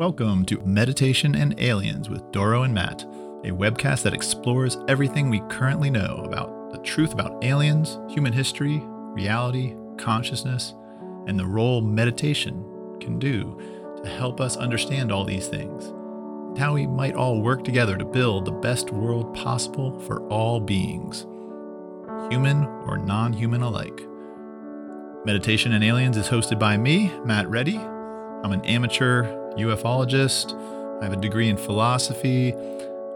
Welcome to Meditation and Aliens with Doro and Matt, a webcast that explores everything we currently know about the truth about aliens, human history, reality, consciousness, and the role meditation can do to help us understand all these things, and how we might all work together to build the best world possible for all beings, human or non human alike. Meditation and Aliens is hosted by me, Matt Ready. I'm an amateur ufologist. I have a degree in philosophy.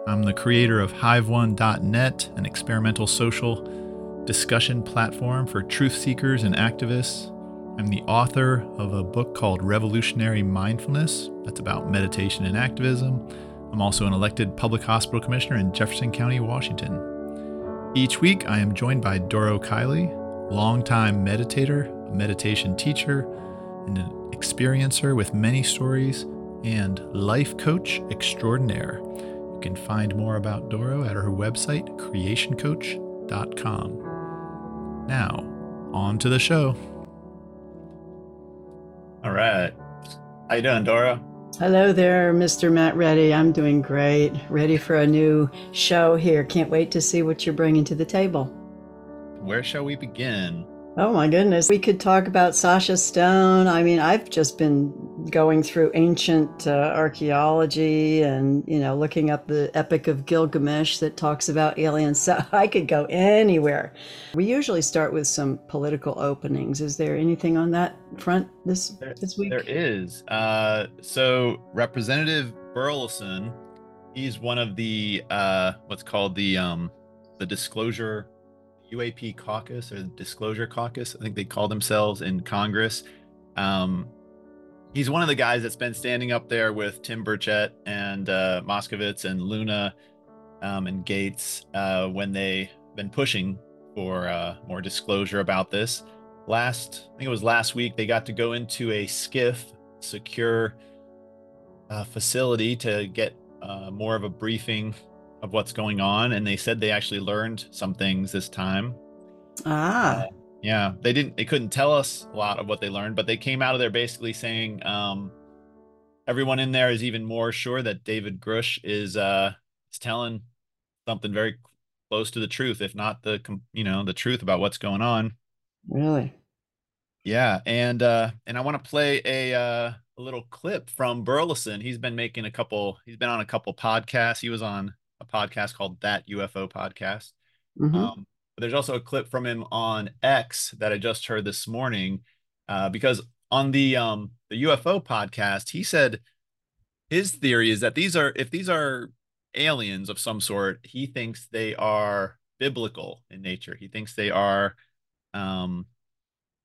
I'm the creator of Hive1.net, an experimental social discussion platform for truth seekers and activists. I'm the author of a book called Revolutionary Mindfulness, that's about meditation and activism. I'm also an elected public hospital commissioner in Jefferson County, Washington. Each week, I am joined by Doro Kiley, longtime meditator, meditation teacher, and an experiencer with many stories, and life coach extraordinaire. You can find more about Doro at her website, creationcoach.com. Now, on to the show. All right. How you doing, Doro? Hello there, Mr. Matt Ready. I'm doing great. Ready for a new show here. Can't wait to see what you're bringing to the table. Where shall we begin? Oh my goodness. We could talk about Sasha Stone. I mean, I've just been going through ancient uh, archaeology and, you know, looking up the Epic of Gilgamesh that talks about aliens. So I could go anywhere. We usually start with some political openings. Is there anything on that front this There- this week? There is. Uh, so Representative Burlison, he's one of the uh, what's called the um, the Disclosure UAP Caucus or Disclosure Caucus. I think they call themselves in Congress. Um, he's one of the guys that's been standing up there with Tim Burchett and uh, and Luna um, and Gates uh, when they've been pushing for uh, more disclosure about this last i think it was last week they got to go into a SCIF secure uh, facility to get uh, more of a briefing of what's going on and they said they actually learned some things this time ah, yeah they didn't they couldn't tell us a lot of what they learned but they came out of there basically saying um, everyone in there is even more sure that david grusch is uh is telling something very close to the truth if not the you know the truth about what's going on really? Yeah, and uh and I want to play a uh a little clip from Burlison. He's been making a couple he's been on a couple podcasts. He was on a podcast called That UFO Podcast. Mhm. Um but there's also a clip from him on X that I just heard this morning uh because on the um the UFO podcast, he said his theory is that these are if these are aliens of some sort, he thinks they are biblical in nature. He thinks they are um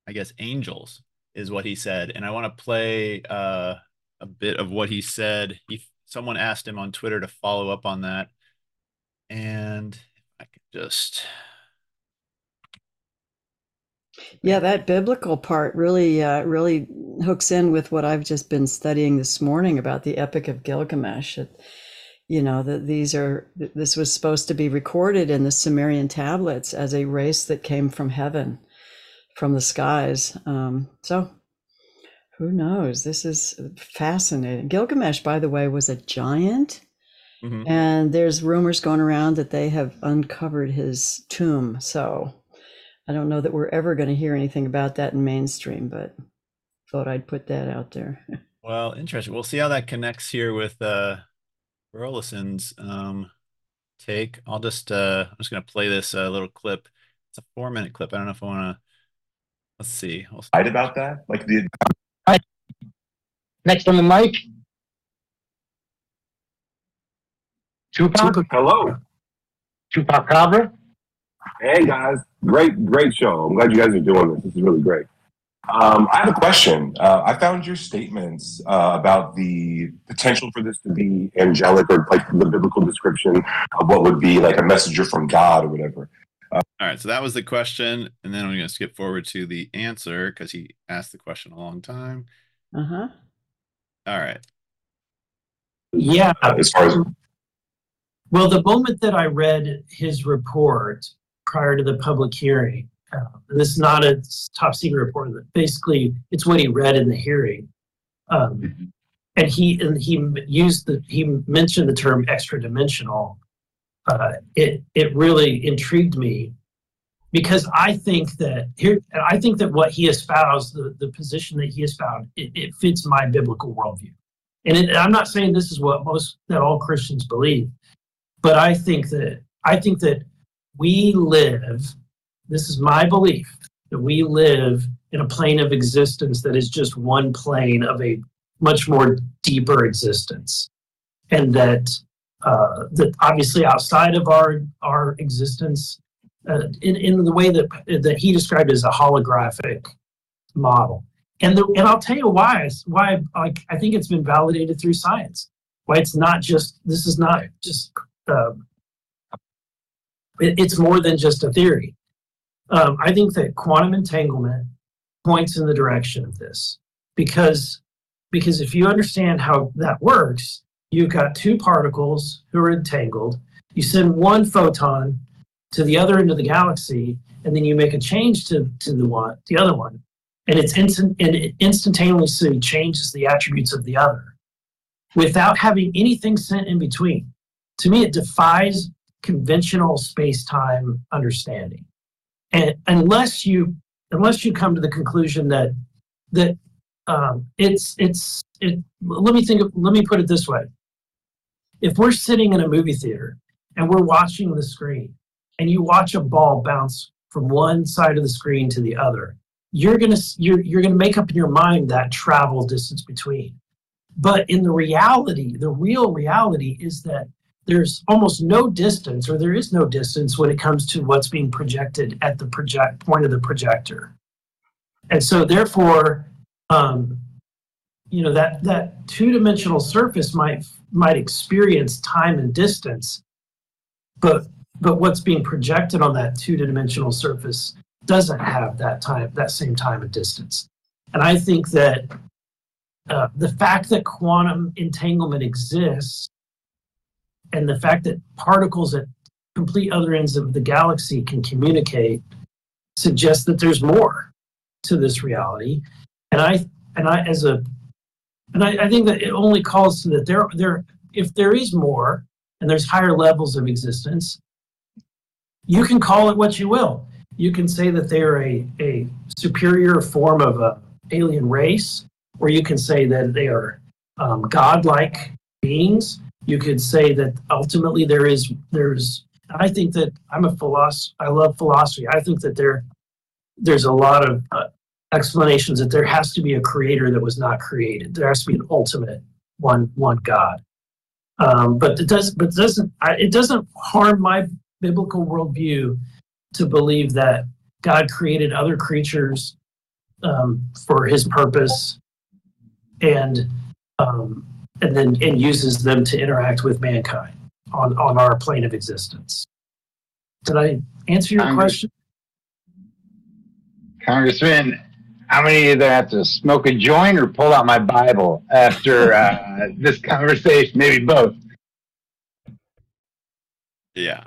I guess angels is what he said. And I want to play uh, a bit of what he said. He someone asked him on Twitter to follow up on that. And I can just Yeah, that biblical part really, uh, really hooks in with what I've just been studying this morning about the Epic of Gilgamesh. It, you know, that these are, this was supposed to be recorded in the Sumerian tablets as a race that came from heaven, from the skies. Um, so who knows? This is fascinating. Gilgamesh, by the way, was a giant. Mhm. And there's rumors going around that they have uncovered his tomb. So I don't know that we're ever going to hear anything about that in mainstream, but thought I'd put that out there. well, interesting. We'll see how that connects here with uh Burlison's um take. I'll just uh I'm just gonna play this uh, little clip. It's a four minute clip. I don't know if I wanna let's see. We'll fight about that? Like the Next on the mic, Tupac, hello, Tupac Cabra. hey guys, great, great show. I'm glad you guys are doing this. This is really great. Um, I have a question. Uh, I found your statements uh, about the potential for this to be angelic or like the biblical description of what would be like a messenger from God or whatever. All right, so that was the question, and then I'm going to skip forward to the answer because he asked the question a long time. Uh huh. All right, Yeah. Uh, as far as Well, the moment that I read his report prior to the public hearing, uh, and this is not a top secret report, but basically it's what he read in the hearing. Um, and he and he used the he mentioned the term extra dimensional. Uh, it it really intrigued me because I think that here I think that what he espoused the the position that he espoused it, it fits my biblical worldview, and it, I'm not saying this is what most that all Christians believe, but I think that I think that we live. This is my belief that we live in a plane of existence that is just one plane of a much more deeper existence, and that uh, that obviously outside of our our existence, uh, in in the way that that he described as a holographic model, and the, and I'll tell you why why like I think it's been validated through science. Why it's not just this is not just uh, it, it's more than just a theory. Um, I think that quantum entanglement points in the direction of this because because if you understand how that works, you've got two particles who are entangled. You send one photon to the other end of the galaxy, and then you make a change to, to the one, the other one, and it's instant and it instantaneously changes the attributes of the other without having anything sent in between. To me, it defies conventional space-time understanding. And unless you unless you come to the conclusion that that um, it's it's it. Let me think. Of, let me put it this way: if we're sitting in a movie theater and we're watching the screen, and you watch a ball bounce from one side of the screen to the other, you're gonna you're you're gonna make up in your mind that travel distance between. But in the reality, the real reality is that there's almost no distance, or there is no distance when it comes to what's being projected at the project point of the projector. And so, therefore, um, you know that that two-dimensional surface might might experience time and distance but but what's being projected on that two-dimensional surface doesn't have that time that same time and distance and i think that uh, the fact that quantum entanglement exists and the fact that particles at complete other ends of the galaxy can communicate suggests that there's more to this reality and I and I as a and I, I think that it only calls to that there there if there is more and there's higher levels of existence, you can call it what you will. You can say that they are a, a superior form of a alien race, or you can say that they are um, godlike beings. You could say that ultimately there is there's. I think that I'm a philosopher. I love philosophy. I think that there there's a lot of uh, explanations that there has to be a creator that was not created. There has to be an ultimate one one God. Um, but it does but doesn't I, it doesn't harm my biblical worldview to believe that God created other creatures um, for His purpose, and um, and then and uses them to interact with mankind on on our plane of existence. Did I answer your Congress- question? Congressman, I'm gonna either have to smoke a joint or pull out my Bible after uh, this conversation. Maybe both. Yeah.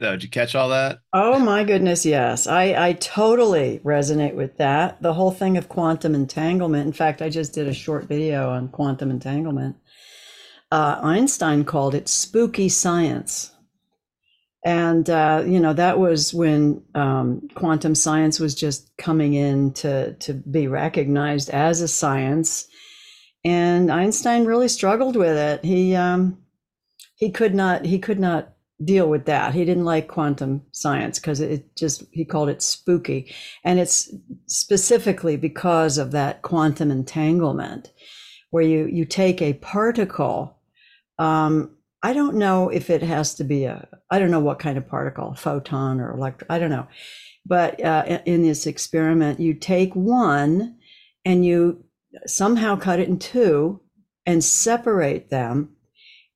So, did you catch all that? Oh my goodness, yes. I, I totally resonate with that. The whole thing of quantum entanglement. In fact, I just did a short video on quantum entanglement. Uh, Einstein called it spooky science and uh, you know that was when um, quantum science was just coming in to to be recognized as a science and einstein really struggled with it he um, he could not he could not deal with that he didn't like quantum science because it just he called it spooky and it's specifically because of that quantum entanglement where you you take a particle um, I don't know if it has to be a, I don't know what kind of particle, photon or electron, I don't know. But uh, in this experiment, you take one and you somehow cut it in two and separate them.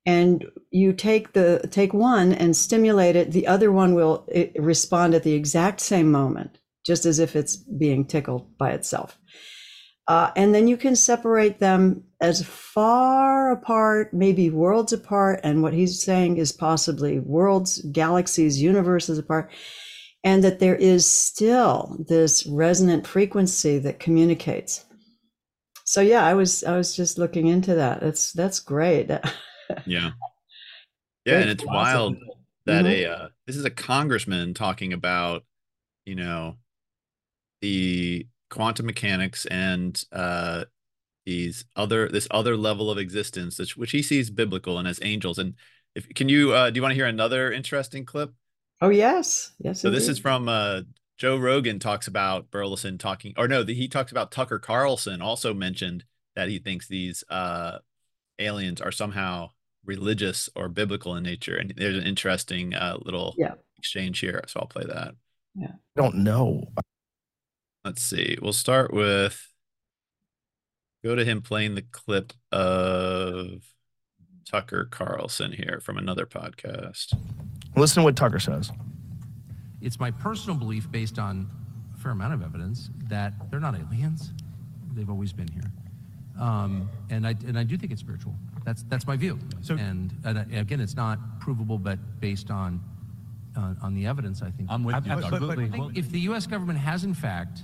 And you take the take one and stimulate it. The other one will respond at the exact same moment, just as if it's being tickled by itself. Uh, and then you can separate them as far apart, maybe worlds apart. And what he's saying is possibly worlds, galaxies, universes apart. And that there is still this resonant frequency that communicates. so yeah, I was I was just looking into that. That's that's great. yeah. Yeah, and it's awesome. wild that Mhm. a uh, this is a congressman talking about, you know, the quantum mechanics and uh these other this other level of existence which, which he sees biblical and as angels and if can you uh do you want to hear another interesting clip Oh yes, yes. so this is from uh joe rogan talks about burlison talking or no the, he talks about tucker carlson also mentioned that he thinks these uh aliens are somehow religious or biblical in nature and there's an interesting uh little Yeah. exchange here so i'll play that Yeah. I don't know. let's see we'll start with go to him playing the clip of tucker carlson here from another podcast Listen to what Tucker says. It's my personal belief, based on a fair amount of evidence, that they're not aliens. They've always been here, um, and I and I do think it's spiritual. That's that's my view. So- and, and uh, again, it's not provable, but based on on, on the evidence, I think. I'm with you. I Absolutely. think if the U.S. government has in fact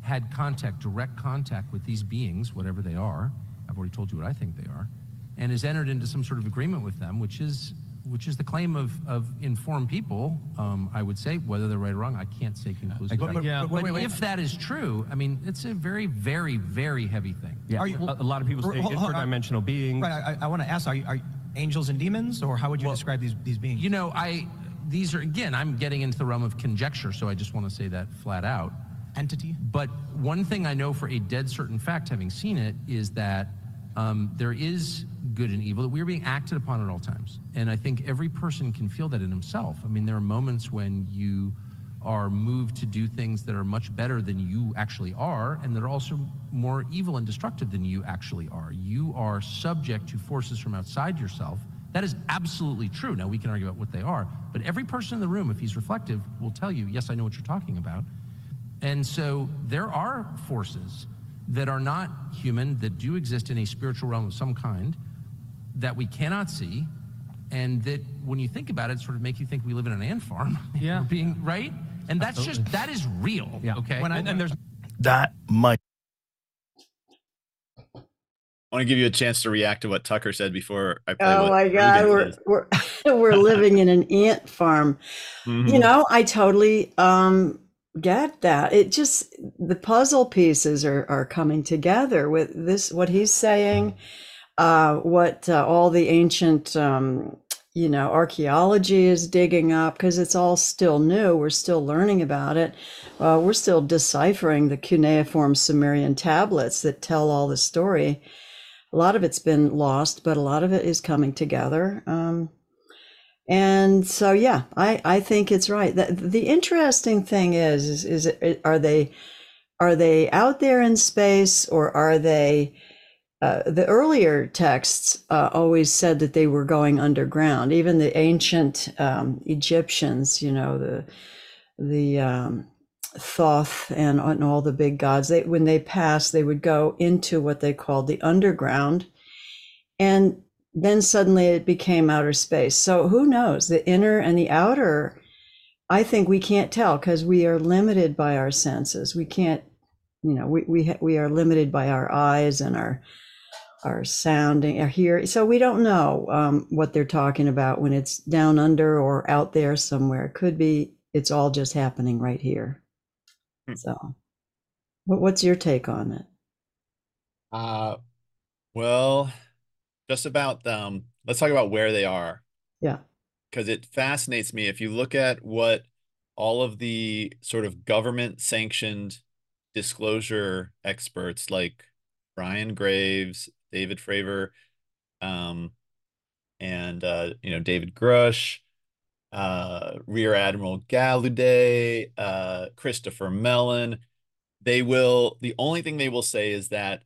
had contact, direct contact with these beings, whatever they are, I've already told you what I think they are, and has entered into some sort of agreement with them, which is which is the claim of, of informed people, um, I would say, whether they're right or wrong, I can't say conclusively. But- but- Yeah. But wait, wait, wait. if that is true, I mean, it's a very, very, very heavy thing. Yeah, Are you- a, a lot of people say Hold- hold- interdimensional beings. Right. I, I want to ask: Are, you, are you angels and demons, or how would you describe these these beings? You know, I these are again, I'm getting into the realm of conjecture, so I just want to say that flat out. entity. But one thing I know for a dead certain fact, having seen it, is that um, there is good and evil, that we're being acted upon at all times. And I think every person can feel that in himself. I mean, there are moments when you are moved to do things that are much better than you actually are, and that are also more evil and destructive than you actually are. You are subject to forces from outside yourself. That is absolutely true. Now, we can argue about what they are, but every person in the room, if he's reflective, will tell you, yes, I know what you're talking about. And so there are forces that are not human, that do exist in a spiritual realm of some kind, that we cannot see, and that when you think about it, sort of make you think we live in an ant farm. Yeah. We're being right, and that's just that is real. Yeah. Okay. When I- And, and there's That might. I want to give you a chance to react to what Tucker said before I play Oh what my God, Ruben we're says. we're we're living in an ant farm. Mhm. You know, I totally um get that. It just the puzzle pieces are are coming together with this what he's saying, uh what uh, all the ancient um you know archaeology is digging up because it's all still new. We're still learning about it. Uh, we're still deciphering the cuneiform Sumerian tablets that tell all the story. A lot of it's been lost, but a lot of it is coming together. Um, and so, yeah, I, I think it's right. The, the interesting thing is, is, is are they are they out there in space or are they? Uh, the earlier texts uh, always said that they were going underground. Even the ancient um, Egyptians, you know, the the um, Thoth and, and all the big gods, they when they passed, they would go into what they called the underground, and then suddenly it became outer space. So who knows? The inner and the outer, I think we can't tell because we are limited by our senses. We can't, you know, we we we are limited by our eyes and our our sounding, our hearing. So we don't know um, what they're talking about when it's down under or out there somewhere. It could be it's all just happening right here. Hmm. So, what, what's your take on it? Uh, well, just about um, let's talk about where they are Yeah. because it fascinates me. If you look at what all of the sort of government sanctioned disclosure experts like Ryan Graves, David Fravor, um, and uh, you know, David Grusch, uh, Rear Admiral Gallaudet, uh, Christopher Mellon, they will, the only thing they will say is that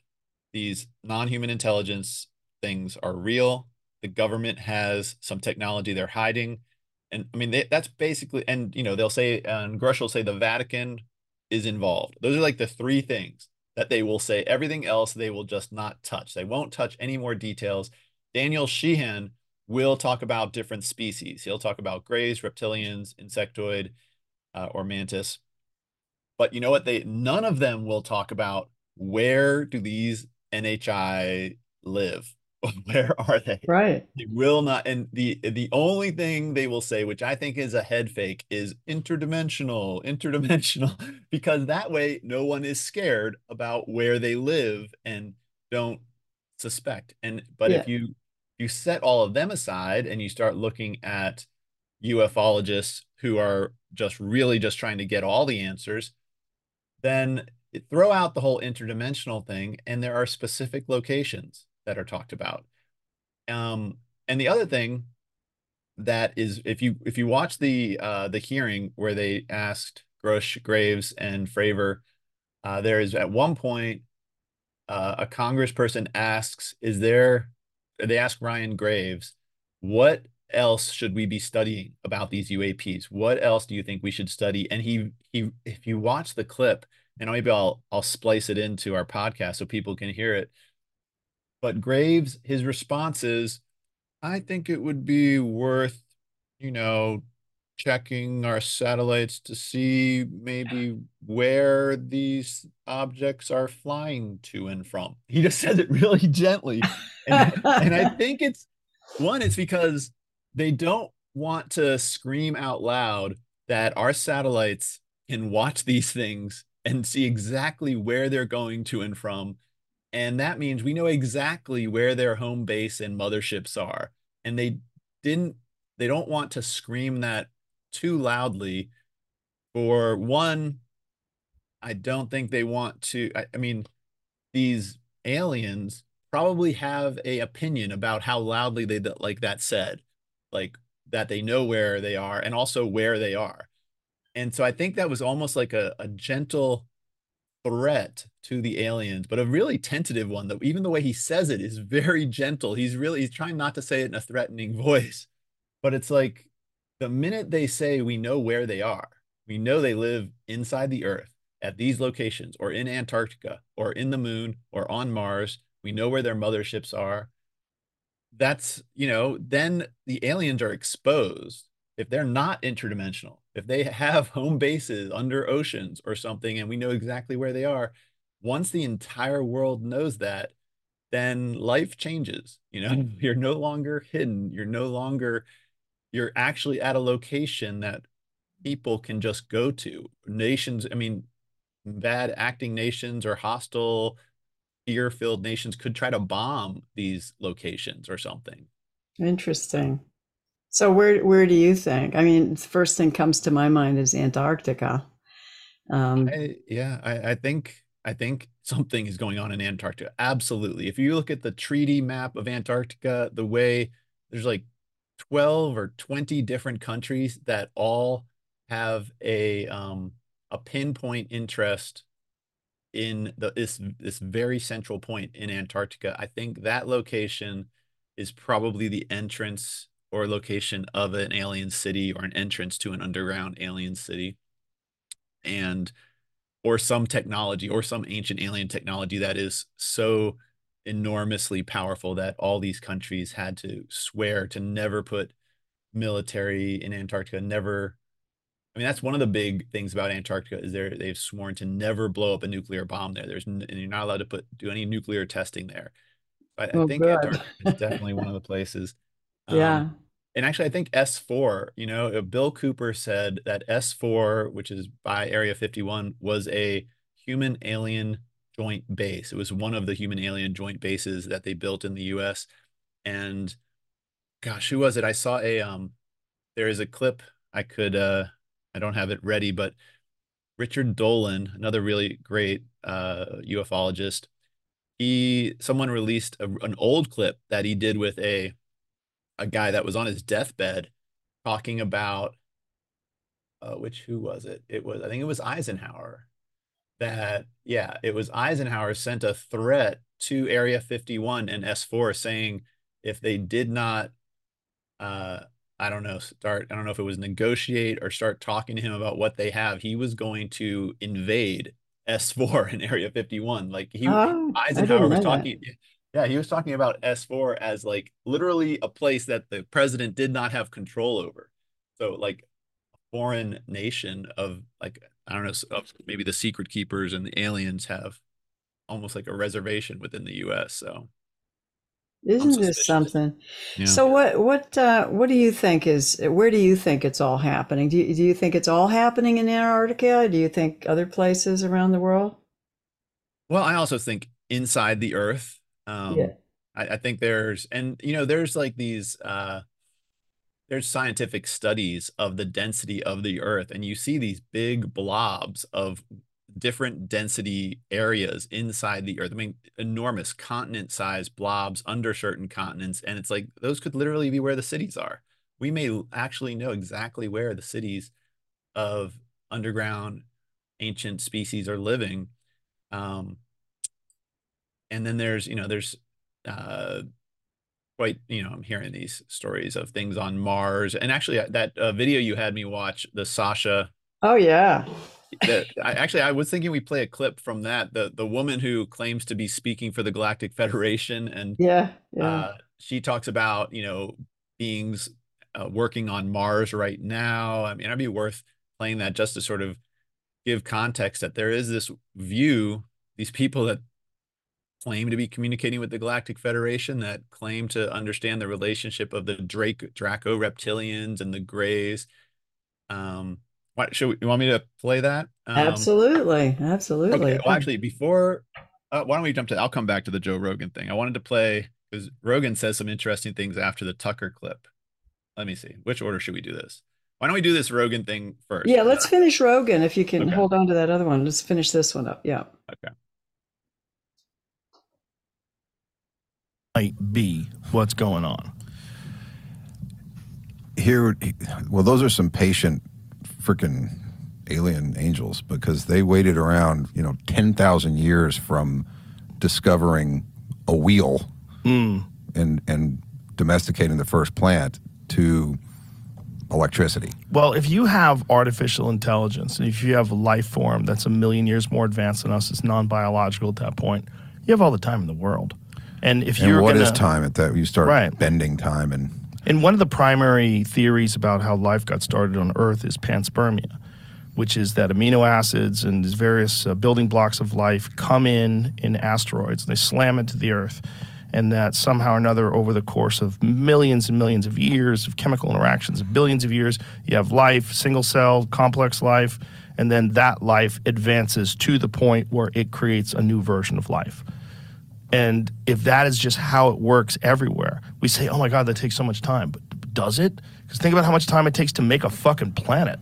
these non-human intelligence things are real. The government has some technology they're hiding. And I mean, they, that's basically, and you know, they'll say, and Grusch will say the Vatican is involved. Those are like the three things that they will say. Everything else they will just not touch. They won't touch any more details. Daniel Sheehan will talk about different species. He'll talk about grays, reptilians, insectoid, uh, or mantis. But you know what? They none of them will talk about where do these NHI live? Where are they? Right. They will not. And the the only thing they will say, which I think is a head fake, is interdimensional, interdimensional, because that way no one is scared about where they live and don't suspect. And but Yeah. if you you set all of them aside and you start looking at ufologists who are just really just trying to get all the answers, then throw out the whole interdimensional thing, and there are specific locations that are talked about. Um, and the other thing that is, if you if you watch the uh, the hearing where they asked Grusch, Graves, and Fravor, uh, there is at one point uh, a congressperson asks, "Is there?" They ask Ryan Graves, "What else should we be studying about these UAPs? What else do you think we should study?" And he he, if you watch the clip, and maybe I'll I'll splice it into our podcast so people can hear it. But Graves, his response is, "I think it would be worth, you know." checking our satellites to see maybe where these objects are flying to and from. He just says it really gently. And, and I think it's one, it's because they don't want to scream out loud that our satellites can watch these things and see exactly where they're going to and from. And that means we know exactly where their home base and motherships are. And they didn't, they don't want to scream that too loudly for one i don't think they want to I, I, mean these aliens probably have a opinion about how loudly they like that said like that they know where they are and also where they are and so i think that was almost like a, a gentle threat to the aliens but a really tentative one that even the way he says it is very gentle he's really he's trying not to say it in a threatening voice but it's like the minute they say we know where they are, we know they live inside the earth at these locations or in Antarctica or in the moon or on Mars, we know where their motherships are. That's, you know, then the aliens are exposed. If they're not interdimensional, if they have home bases under oceans or something, and we know exactly where they are, once the entire world knows that, then life changes. You know, you're no longer hidden. You're no longer you're actually at a location that people can just go to. Nations, I mean, bad acting nations or hostile, fear filled nations could try to bomb these locations or something. Interesting. So where where do you think? I mean, the first thing comes to my mind is Antarctica. Um, I, yeah, I, I think I think something is going on in Antarctica. Absolutely. If you look at the treaty map of Antarctica, the way there's like 12 or 20 different countries that all have a um, a pinpoint interest in the this this very central point in Antarctica. I think that location is probably the entrance or location of an alien city or an entrance to an underground alien city. And or some technology or some ancient alien technology that is so enormously powerful that all these countries had to swear to never put military in Antarctica, never. I mean, that's one of the big things about Antarctica is they they've sworn to never blow up a nuclear bomb there. There's and you're not allowed to put do any nuclear testing there. I, oh, I think good. Antarctica is definitely one of the places. Um, yeah. And actually, I think S4, you know, uh, Bill Cooper said that S4, which is by Area 51, was a human alien joint base. It was one of the human alien joint bases that they built in the US. And gosh, who was it? I saw a um there is a clip I could uh I don't have it ready, but Richard Dolan, another really great uh ufologist, he someone released a, an old clip that he did with a a guy that was on his deathbed talking about uh, which who was it? It was I think it was Eisenhower that yeah, it was Eisenhower sent a threat to Area 51 and S4 saying if they did not uh I don't know, start I don't know if it was negotiate or start talking to him about what they have, he was going to invade S4 in Area 51. Like he oh, Eisenhower was talking that. Yeah, he was talking about S4 as like literally a place that the president did not have control over. So like a foreign nation of like I don't know, maybe the secret keepers and the aliens have almost like a reservation within the U.S. So Isn't this something? yeah. So what what uh, what do you think is where do you think it's all happening? Do you, do you think it's all happening in Antarctica? Do you think other places around the world? Well, I also think inside the Earth. Um, Yeah. I, I think there's, and you know, there's like these, uh, there's scientific studies of the density of the Earth, and you see these big blobs of different density areas inside the Earth. I mean, enormous continent-sized blobs under certain continents, and it's like those could literally be where the cities are. We may actually know exactly where the cities of underground ancient species are living. Um, and then there's, you know, there's uh, quite, you know, I'm hearing these stories of things on Mars. And actually, uh, that uh, video you had me watch, the Sasha, Oh yeah. the, I, actually, I was thinking we play a clip from that. The the woman who claims to be speaking for the Galactic Federation, and Yeah. Yeah. uh, she talks about, you know, beings uh, working on Mars right now. I mean, it'd be worth playing that just to sort of give context that there is this view, these people that claim to be communicating with the Galactic Federation, that claim to understand the relationship of the Drake Draco reptilians and the Greys. Um, what should we, you want me to play that? Um, absolutely. Absolutely. Okay. Well, actually, before, uh, why don't we jump to? I'll come back to the Joe Rogan thing. I wanted to play because Rogan says some interesting things after the Tucker clip. Let me see. Which order should we do this? Why don't we do this Rogan thing first? yeah, let's finish Rogan if you can Okay. hold on to that other one. Let's finish this one up. Yeah. Okay. Might be what's going on. here well those are some patient freaking alien angels because they waited around you know 10,000 years from discovering a wheel Mm. and and domesticating the first plant to electricity Well, if you have artificial intelligence, and if you have a life form that's a million years more advanced than us, it's non-biological at that point. You have all the time in the world. And if and you're what is gonna, time at that you start Right. bending time and And one of the primary theories about how life got started on Earth is panspermia, which is that amino acids and these various uh, building blocks of life come in in asteroids and they slam into the Earth. And that somehow or another, over the course of millions and millions of years of chemical interactions, of billions of years, you have life, single cell, complex life, and then that life advances to the point where it creates a new version of life. And if that is just how it works everywhere, we say, oh my God, that takes so much time. But does it? Because think about how much time it takes to make a fucking planet.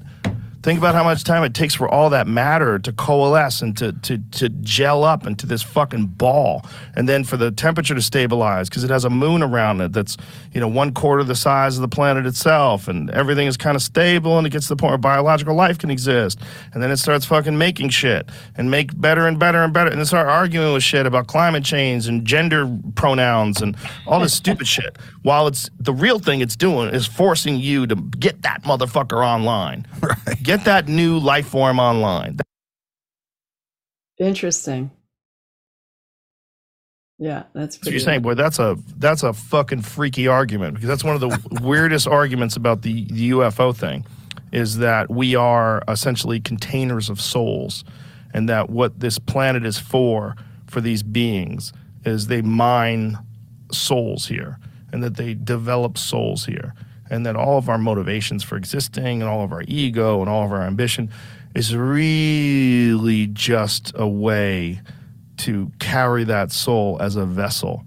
Think about how much time it takes for all that matter to coalesce and to, to, to gel up into this fucking ball. And then for the temperature to stabilize because it has a moon around it that's, you know, one quarter the size of the planet itself. And everything is kind of stable and it gets to the point where biological life can exist. And then it starts fucking making shit and make better and better and better. And then start arguing with shit about climate change and gender pronouns and all this stupid shit. While it's the real thing it's doing is forcing you to get that motherfucker online. Get that new life form online. Interesting. Yeah, that's So you're saying, boy, that's a that's a fucking freaky argument because that's one of the weirdest arguments about the, the UFO thing, is that we are essentially containers of souls, and that what this planet is for for these beings is they mine souls here, and that they develop souls here, and that all of our motivations for existing and all of our ego and all of our ambition is really just a way to carry that soul as a vessel.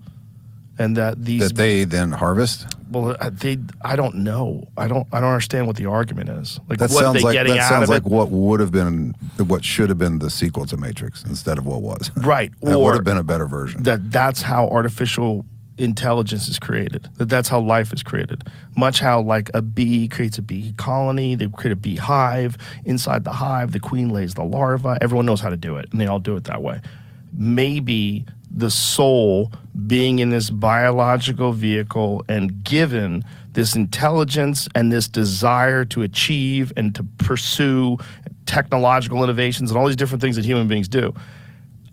And that these that they then harvest? Well they i don't know. I don't i don't understand what the argument is. Like that sounds they like getting that out sounds of like it. what would have been what should have been the sequel to matrix instead of what was. Right. That or would have been a better version. that that's how artificial intelligence is created. That that's how life is created. Much how like a bee creates a bee colony they create a beehive. inside the hive the queen lays the larva. Everyone knows how to do it and they all do it that way. Maybe the soul being in this biological vehicle and given this intelligence and this desire to achieve and to pursue technological innovations and all these different things that human beings do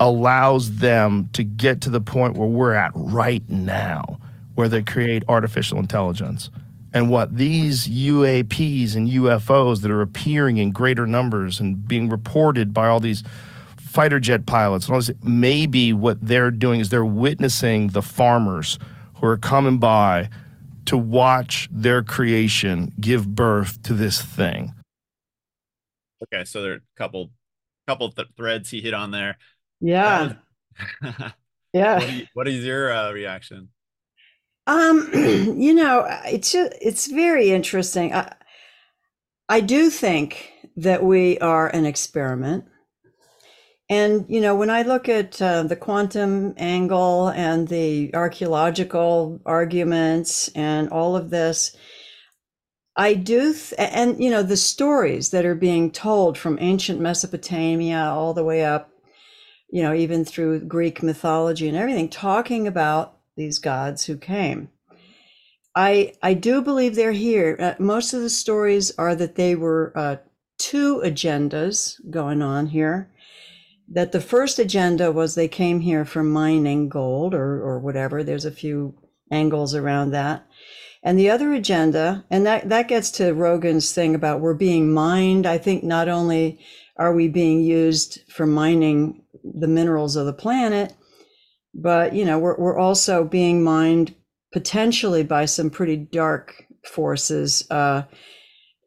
allows them to get to the point where we're at right now, where they create artificial intelligence. And what these UAPs and UFOs that are appearing in greater numbers and being reported by all these fighter jet pilots and all this, maybe what they're doing is they're witnessing the farmers who are coming by to watch their creation give birth to this thing. Okay, so there are a couple couple th- threads he hit on there. Yeah. Uh, yeah. what, you, what is your uh, reaction? Um, you know, it's just, it's very interesting. I, I do think that we are an experiment. And, you know, when I look at uh, the quantum angle and the archaeological arguments and all of this, I do, th- and, you know, the stories that are being told from ancient Mesopotamia all the way up, you know, even through Greek mythology and everything, talking about these gods who came. I I do believe they're here. Uh, most of the stories are that they were uh, two agendas going on here. That the first agenda was they came here for mining gold or or whatever. There's a few angles around that. And the other agenda, and that, that gets to Rogan's thing about we're being mined. I think not only are we being used for mining the minerals of the planet, but you know we're, we're also being mined potentially by some pretty dark forces uh,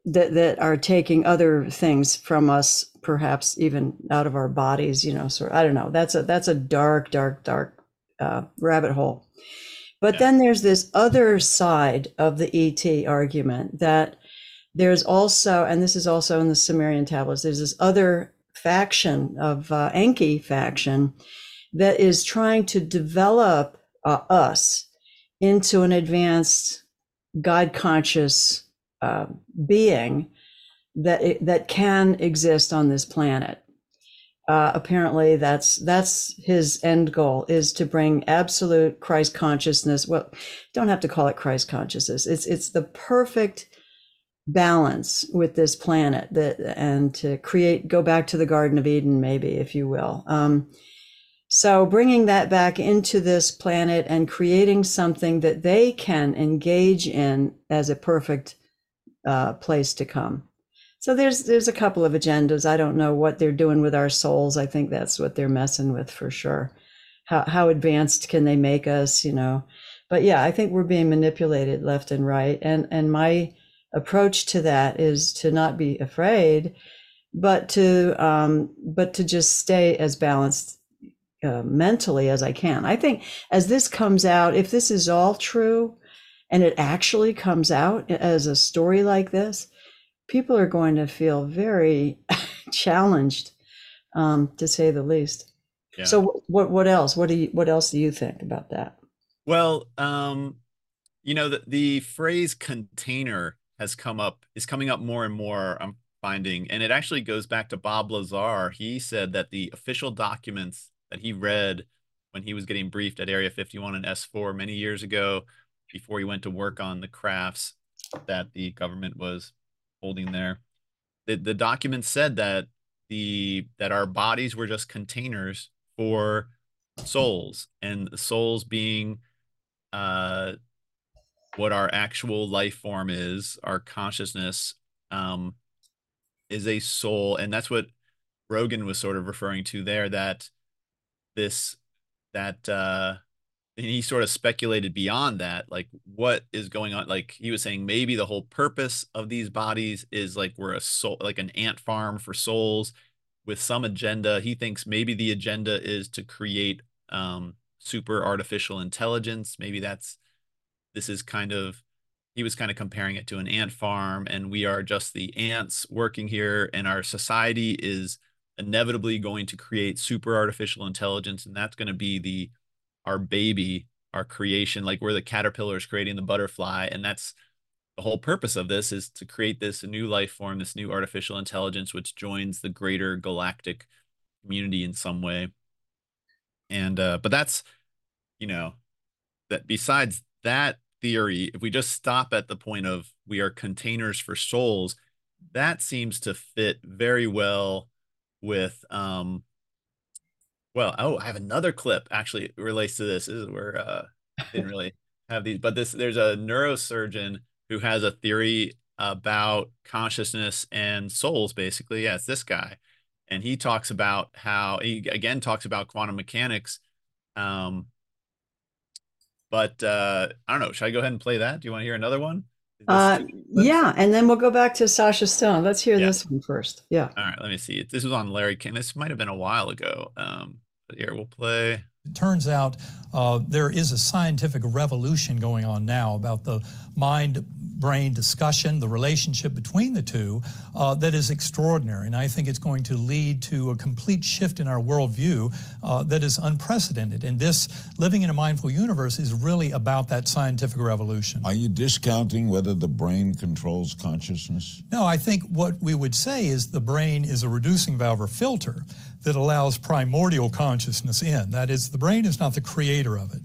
that that are taking other things from us, perhaps even out of our bodies. You know, so I don't know. That's a that's a dark, dark, dark uh, rabbit hole. But Yeah. then there's this other side of the ET argument that there's also, and this is also in the Sumerian tablets. There's this other faction of uh, Enki faction that is trying to develop uh, us into an advanced God conscious uh, being that it, that can exist on this planet. Uh, apparently, that's that's his end goal is to bring absolute Christ consciousness. Well, don't have to call it Christ consciousness. It's it's the perfect balance with this planet that and to create go back to the Garden of Eden, maybe if you will. Um, so bringing that back into this planet and creating something that they can engage in as a perfect uh, place to come. So there's there's a couple of agendas. I don't know what they're doing with our souls. I think that's what they're messing with for sure. How how advanced can they make us? You know, but yeah, I think we're being manipulated left and right. And and my approach to that is to not be afraid, but to um, but to just stay as balanced uh, mentally as I can. I think as this comes out, if this is all true, and it actually comes out as a story like this, people are going to feel very challenged, um, to say the least. Yeah. So what what else? What do you what else do you think about that? Well, um, you know, the, the phrase container has come up, is coming up more and more, I'm finding. And it actually goes back to Bob Lazar. He said that the official documents that he read when he was getting briefed at Area 51 and S4 many years ago, before he went to work on the crafts that the government was holding there, the, the documents said that the that our bodies were just containers for souls and the souls being uh what our actual life form is our consciousness um is a soul. And that's what rogan was sort of referring to there that this that uh he sort of speculated beyond that like what is going on? Like he was saying maybe the whole purpose of these bodies is like we're a soul like an ant farm for souls with some agenda. He thinks maybe the agenda is to create um super artificial intelligence. Maybe that's this is kind of he was kind of comparing it to an ant farm and we are just the ants working here and our society is inevitably going to create super artificial intelligence and that's going to be the our baby our creation. Like we're the caterpillars creating the butterfly and that's the whole purpose of this is to create this new life form this new artificial intelligence which joins the greater galactic community in some way. And uh but that's you know that besides that theory if we just stop at the point of we are containers for souls that seems to fit very well with um well oh i have another clip actually relates to this, this is where uh didn't really have these but this there's a neurosurgeon who has a theory about consciousness and souls basically yeah it's this guy and he talks about how he again talks about quantum mechanics. Um, but uh, I don't know. Should I go ahead and play that? Do you want to hear another one? Uh, yeah, and then we'll go back to Sasha Stone. Let's hear Yeah. this one first. Yeah. All right, let me see. This was on Larry King. This might have been a while ago. Um, here we'll play. It turns out uh, there is a scientific revolution going on now about the mind brain discussion, the relationship between the two, uh, that is extraordinary. And I think it's going to lead to a complete shift in our worldview uh, that is unprecedented. And this living in a mindful universe is really about that scientific revolution. Are you discounting whether the brain controls consciousness? No, I think what we would say is the brain is a reducing valve or filter that allows primordial consciousness in. That is, the brain is not the creator of it.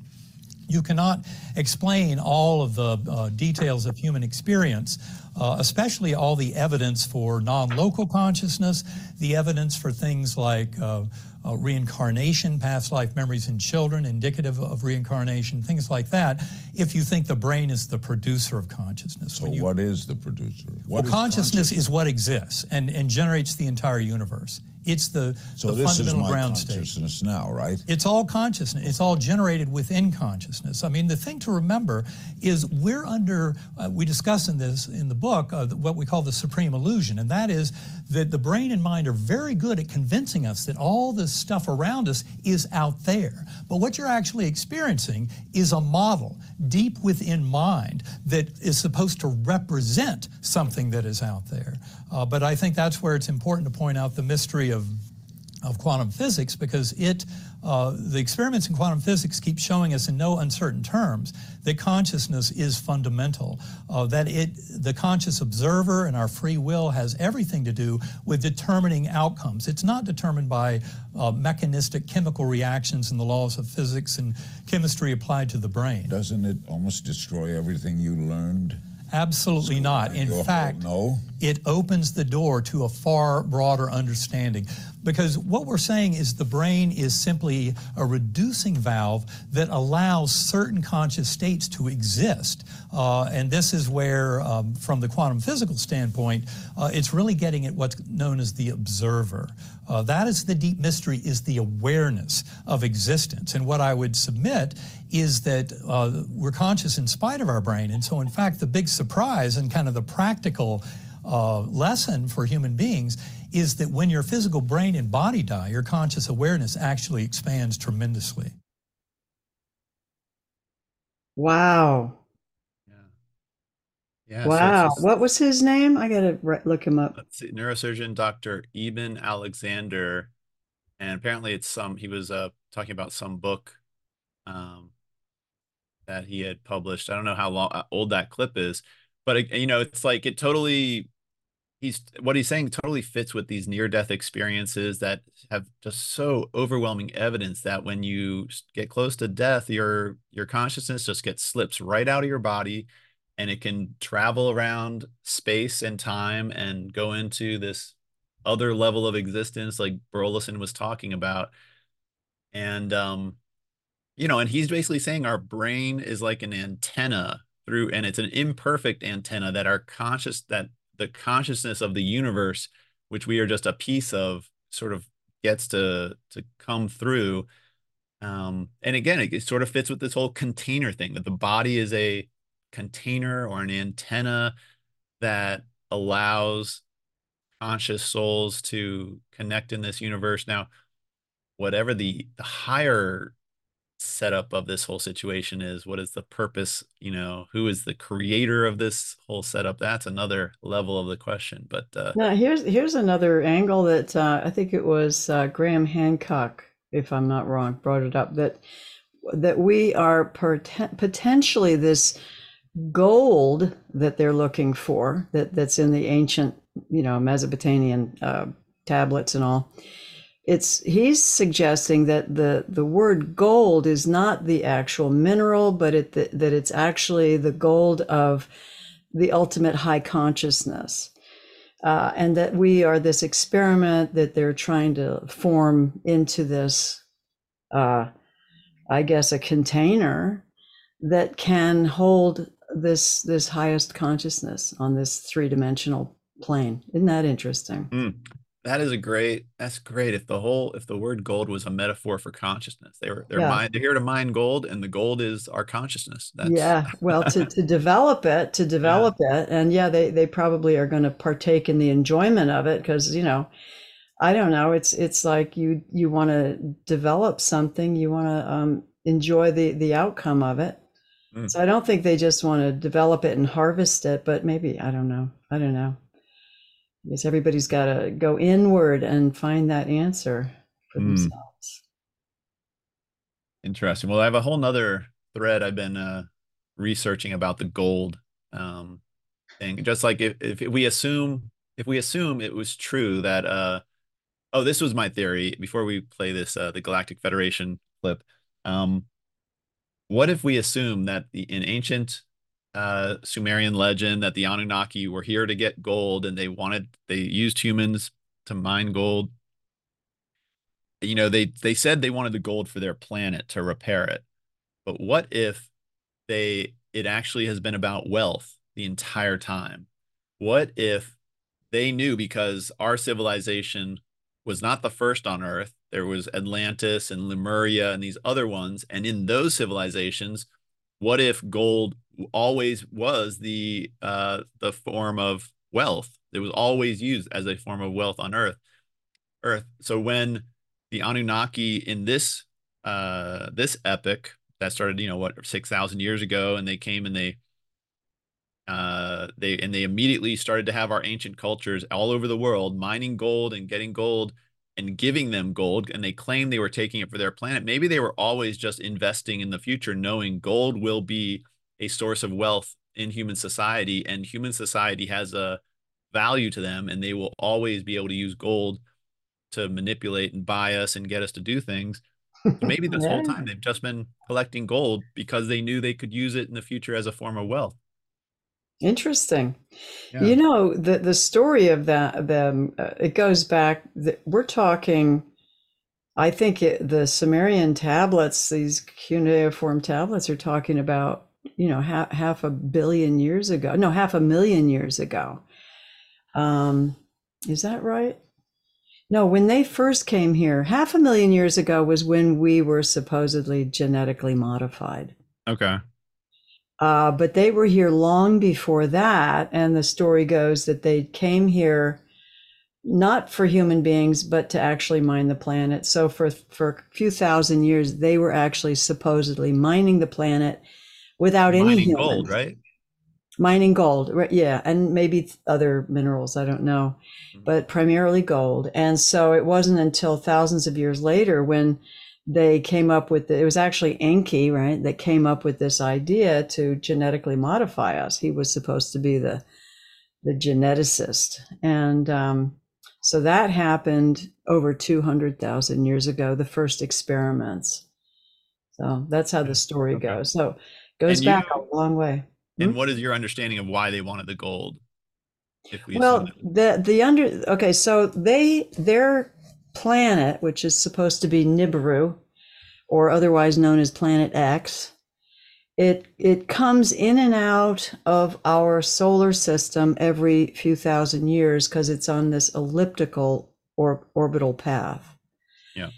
You cannot explain all of the uh, details of human experience, uh, especially all the evidence for non local consciousness, the evidence for things like uh, uh, reincarnation, past life memories in children, indicative of reincarnation, things like that, if you think the brain is the producer of consciousness. So, you- what is the producer? What well, is consciousness is what exists and, and generates the entire universe. It's the, So the this is fundamental my ground state. consciousness now, right? It's all consciousness. It's all generated within consciousness. I mean, the thing to remember is we're under, uh, we discuss in this, in the book, uh, what we call the supreme illusion, and that is that the brain and mind are very good at convincing us that all this stuff around us is out there. But what you're actually experiencing is a model deep within mind that is supposed to represent something that is out there. Uh, but I think that's where it's important to point out the mystery of of quantum physics because it uh, the experiments in quantum physics keep showing us in no uncertain terms that consciousness is fundamental uh, that it the conscious observer and our free will has everything to do with determining outcomes it's not determined by uh, mechanistic chemical reactions and the laws of physics and chemistry applied to the brain Doesn't it almost destroy everything you learned? Absolutely not in fact no. it opens the door to a far broader understanding. Because what we're saying is the brain is simply a reducing valve that allows certain conscious states to exist. Uh, and this is where, um, from the quantum physical standpoint, uh, it's really getting at what's known as the observer. Uh, that is the deep mystery, is the awareness of existence. And what I would submit is that uh, we're conscious in spite of our brain. And so, in fact, the big surprise and kind of the practical uh, lesson for human beings is that when your physical brain and body die, your conscious awareness actually expands tremendously. Wow. Yeah. wow. this- What was his name? I got to re- look him up. let's see, neurosurgeon Dr. Eben Alexander, and apparently it's some. He was uh talking about some book, um, that he had published. I don't know how long uh, old that clip is, but it, you know, it's like it totally. He's what he's saying totally fits with these near-death experiences that have just so overwhelming evidence that when you get close to death, your your consciousness just gets slips right out of your body and it can travel around space and time and go into this other level of existence like Burlison was talking about. And um you know, and he's basically saying our brain is like an antenna through and it's an imperfect antenna that our conscious that the consciousness of the universe which we are just a piece of sort of gets to to come through um and again it, it sort of fits with this whole container thing that the body is a container or an antenna that allows conscious souls to connect in this universe. Now whatever the the higher setup of this whole situation is what is the purpose you know who is the creator of this whole setup? That's another level of the question but uh Now, here's here's another angle that uh, I think it was uh, Graham Hancock, if I'm not wrong, brought it up that that we are poten- potentially this gold that they're looking for that that's in the ancient, you know, Mesopotamian uh, tablets and all. It's he's suggesting that the the word gold is not the actual mineral, but it that, that it's actually the gold of the ultimate high consciousness uh, and that we are this experiment that they're trying to form into this, uh, I guess, a container that can hold this this highest consciousness on this three dimensional plane. Isn't that interesting? Mm. that is a great. That's great. If the whole, if the word gold was a metaphor for consciousness, they were they're Yeah. mine. They're here to mine gold, and the gold is our consciousness. That's Yeah, well, to, to develop it, to develop it, and yeah, they they probably are going to partake in the enjoyment of it because you know, I don't know. It's it's like you you want to develop something, you want to um, enjoy the the outcome of it. Mm. So I don't think they just want to develop it and harvest it, but maybe I don't know. I don't know. I guess everybody's got to go inward and find that answer for Mm. themselves. Interesting. Well, I have a whole nother thread I've been uh, researching about the gold um, thing. Just like if, if we assume if we assume it was true that uh, oh, this was my theory before we play this uh, the Galactic Federation clip. Um, what if we assume that the in ancient uh, Sumerian legend that the Anunnaki were here to get gold and they wanted they used humans to mine gold? You know they they said they wanted the gold for their planet to repair it. But what if they it actually has been about wealth the entire time? What if they knew because our civilization was not the first on earth there was atlantis and lemuria and these other ones and in those civilizations what if gold always was the uh the form of wealth? It was always used as a form of wealth on earth earth. So when the Anunnaki in this uh this epic that started you know what 6000 years ago and they came and they uh they and they immediately started to have our ancient cultures all over the world mining gold and getting gold and giving them gold and they claim they were taking it for their planet maybe they were always just investing in the future knowing gold will be a source of wealth in human society and human society has a value to them and they will always be able to use gold to manipulate and buy us and get us to do things. So maybe this whole time they've just been collecting gold because they knew they could use it in the future as a form of wealth. Interesting. Yeah. You know, the the story of that them uh, it goes back th- we're talking I think it, the Sumerian tablets, these cuneiform tablets are talking about, you know, half, half a billion years ago. No, half a million years ago. Um, is that right? No, when they first came here, half a million years ago was when we were supposedly genetically modified. Okay. Uh, but they were here long before that. And the story goes that they came here not for human beings, but to actually mine the planet. So for, for a few thousand years, they were actually supposedly mining the planet without any Mining humans. gold, right? Mining gold, right? Yeah, and maybe other minerals, I don't know, but primarily gold. And so it wasn't until thousands of years later when they came up with it was actually Enki, right, that came up with this idea to genetically modify us. He was supposed to be the the geneticist, and um, so that happened over two hundred thousand years ago. The first experiments. So that's how the story Okay. goes. So it goes you- back a long way. And what is your understanding of why they wanted the gold? If we Well, the the under okay, so they their planet, which is supposed to be Nibiru, or otherwise known as Planet X, it it comes in and out of our solar system every few thousand years because it's on this elliptical or orbital path. Yeah.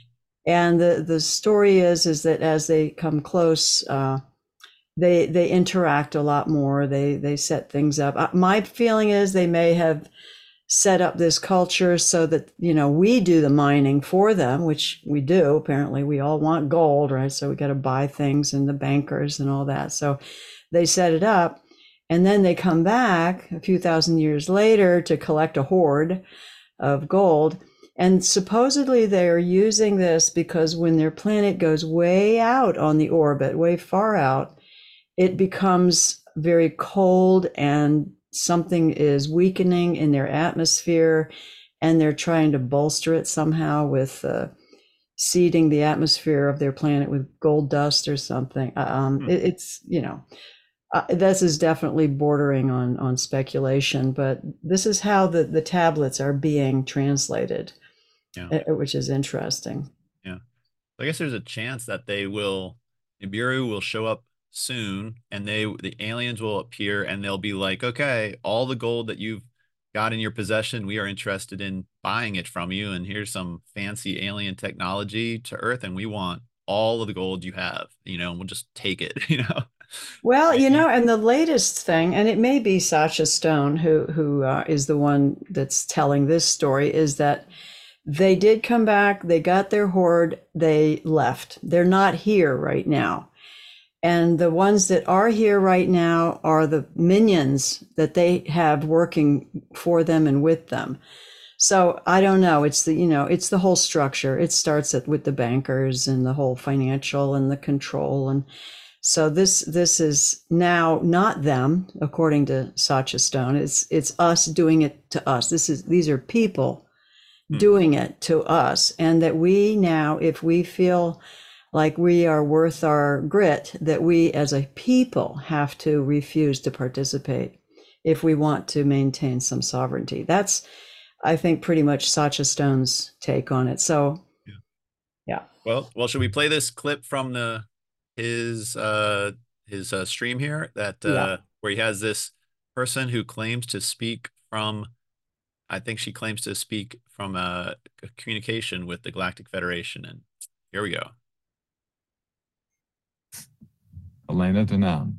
And the the story is is that as they come close, uh, they they interact a lot more. They they set things up. Uh, My feeling is they may have set up this culture so that you know we do the mining for them, which we do. Apparently, we all want gold, right? So we got to buy things and the bankers and all that. So they set it up, and then they come back a few thousand years later to collect a hoard of gold. And supposedly they are using this because when their planet goes way out on the orbit, way far out, it becomes very cold and something is weakening in their atmosphere and they're trying to bolster it somehow with uh, seeding the atmosphere of their planet with gold dust or something um, Hmm. it, it's you know uh, this is definitely bordering on on speculation but this is how the the tablets are being translated Yeah. uh, which is interesting Yeah. I guess there's a chance that they will Nibiru will show up soon and they the aliens will appear and they'll be like, okay, all the gold that you've got in your possession. We are interested in buying it from you. And here's some fancy alien technology to Earth, and we want all of the gold you have, you know, and we'll just take it, you know. Well, you know, and the latest thing, and it may be Sacha Stone who who uh, is the one that's telling this story, is that they did come back, they got their hoard, they left. They're not here right now. And the ones that are here right now are the minions that they have working for them and with them. So I don't know. It's the, you know, it's the whole structure. It starts at, with the bankers and the whole financial and the control. And so this, this is now not them, according to Sacha Stone. It's, it's us doing it to us. This is, these are people hmm. doing it to us. And that we now, if we feel like we are worth our grit, that we as a people have to refuse to participate if we want to maintain some sovereignty. That's, I think, pretty much Sacha Stone's take on it. So, yeah. yeah. Well, well, should we play this clip from the his uh his uh, stream here that uh yeah. where he has this person who claims to speak from I think she claims to speak from uh, a communication with the Galactic Federation and here we go. Elena Danaan.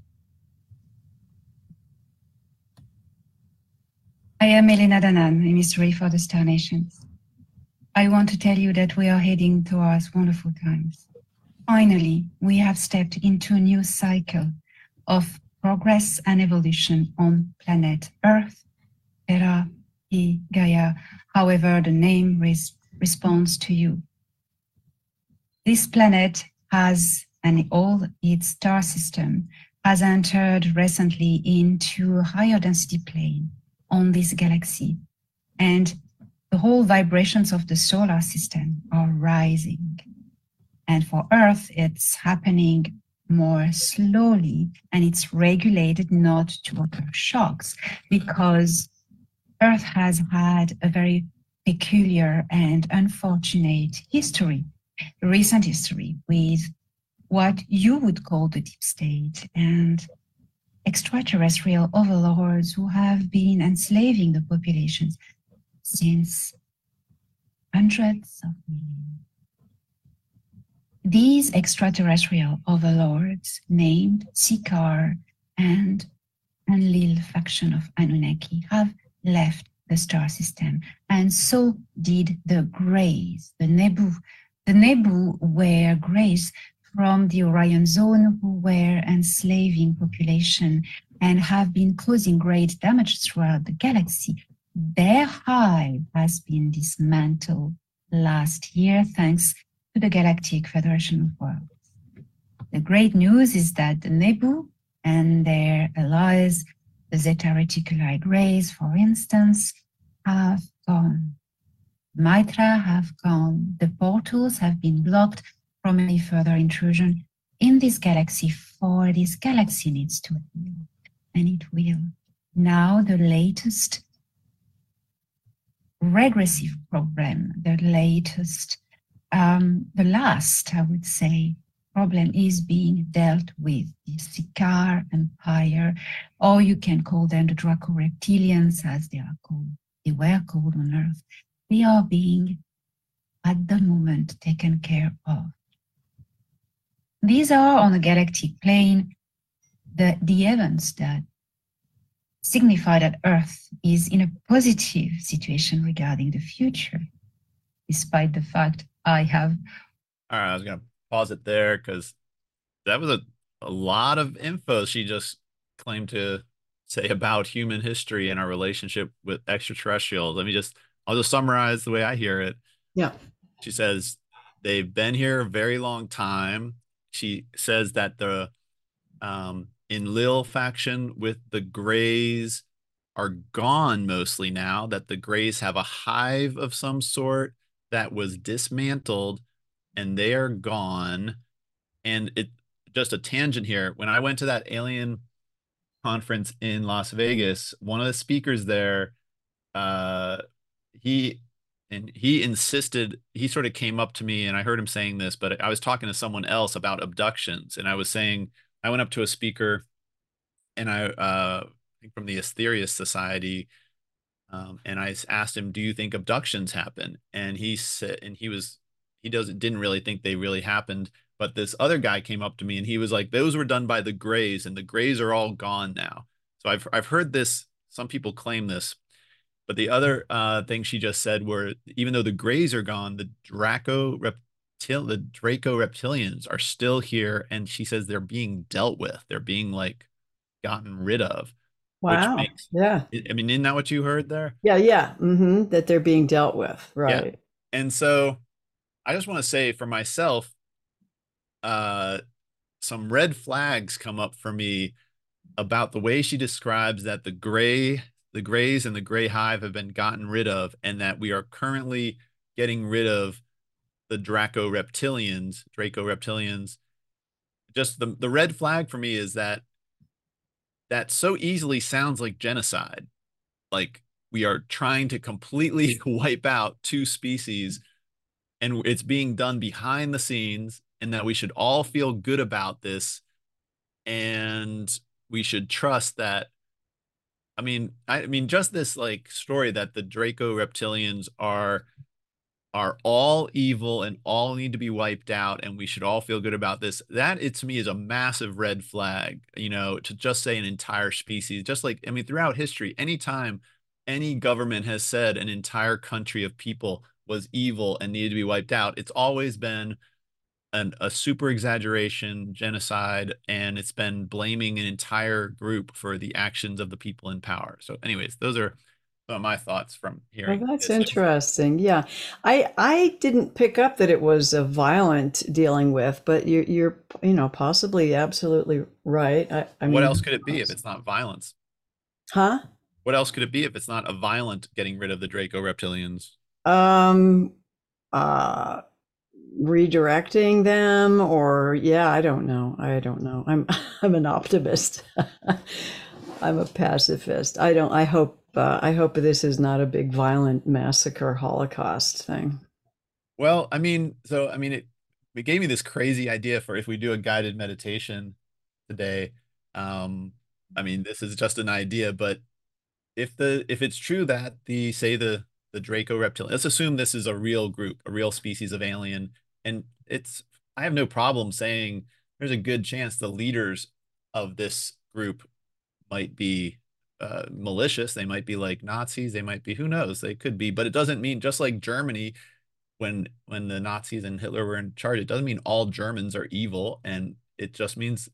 I am Elena Danaan, emissary for the Star Nations. I want to tell you that we are heading towards wonderful times. Finally, we have stepped into a new cycle of progress and evolution on planet Earth, Terra, E, Gaia, however the name res- responds to you. This planet has and all its star system has entered recently into a higher density plane on this galaxy. And the whole vibrations of the solar system are rising. And for Earth, it's happening more slowly and it's regulated not to occur shocks because Earth has had a very peculiar and unfortunate history, recent history with what you would call the deep state and extraterrestrial overlords who have been enslaving the populations since hundreds of years. These extraterrestrial overlords, named Sikaar and Enlil faction of Anunnaki, have left the star system, and so did the Greys, the Nebu. The Nebu were Greys from the Orion zone who were enslaving population and have been causing great damage throughout the galaxy. Their hive has been dismantled last year thanks to the Galactic Federation of Worlds. The great news is that the Nebu and their allies, the Zeta Reticuli Greys, for instance, have gone. Mitra have gone. The portals have been blocked from any further intrusion in this galaxy, for this galaxy needs to heal, and it will. Now, the latest regressive problem, the latest, um, the last, I would say, problem is being dealt with the Sikaar Empire, or you can call them the Draco Reptilians, as they are called. They were called on Earth. They are being, at the moment, taken care of. These are on a galactic plane the, the events that signify that Earth is in a positive situation regarding the future, despite the fact I have. All right, I was going to pause it there because that was a, a lot of info she just claimed to say about human history and our relationship with extraterrestrials. Let me just, I'll just summarize the way I hear it. Yeah. She says they've been here a very long time she says that the um, Enlil faction with the Greys are gone mostly now, that the Greys have a hive of some sort that was dismantled and they are gone. And it just a tangent here. When I went to that alien conference in Las Vegas, one of the speakers there, uh, he and he insisted he sort of came up to me and i heard him saying this but i was talking to someone else about abductions and i was saying i went up to a speaker and i uh from the asterius society Um, and i asked him, "Do you think abductions happen?" And he said, and he was he doesn't didn't really think they really happened. But this other guy came up to me and he was like, "Those were done by the Greys, and the Greys are all gone now." So I've I've heard this. Some people claim this, but the other uh, thing she just said were even though the Greys are gone, the Draco reptil the Draco reptilians are still here, and she says they're being dealt with. They're being like gotten rid of. Wow. Which makes, yeah. I mean, isn't that what you heard there? Yeah. Yeah. hmm That they're being dealt with. Right. Yeah. And so I just want to say for myself, uh, some red flags come up for me about the way she describes that the gray, the grays and the gray hive have been gotten rid of, and that we are currently getting rid of the Draco reptilians, Draco reptilians. Just the, the red flag for me is that that so easily sounds like genocide. Like we are trying to completely wipe out two species and it's being done behind the scenes and that we should all feel good about this and we should trust that I mean I, I mean just this like story that the Draco reptilians are are all evil and all need to be wiped out and we should all feel good about this that it to me is a massive red flag you know to just say an entire species just like i mean throughout history anytime any government has said an entire country of people was evil and needed to be wiped out it's always been an, a super exaggeration genocide and it's been blaming an entire group for the actions of the people in power so anyways those are some of my thoughts from hearing Well, that's interesting. Yeah, I I didn't pick up that it was a violent dealing with, but you're you're you know possibly absolutely right. I, I what mean, else could it be if it's not violence Huh? What else could it be if it's not a violent getting rid of the Draco reptilians? Um, uh, redirecting them, or yeah, I don't know. I don't know. I'm I'm an optimist. I'm a pacifist. I don't. I hope. Uh, I hope this is not a big violent massacre Holocaust thing. Well, I mean, so I mean, it it gave me this crazy idea for if we do a guided meditation today. Um, I mean, this is just an idea, but if the if it's true that the say the the Draco reptilian, let's assume this is a real group, a real species of alien, and it's I have no problem saying there's a good chance the leaders of this group might be uh, malicious. They might be like Nazis. They might be who knows. They could be, but it doesn't mean just like Germany when when the Nazis and Hitler were in charge. It doesn't mean all Germans are evil, and it just means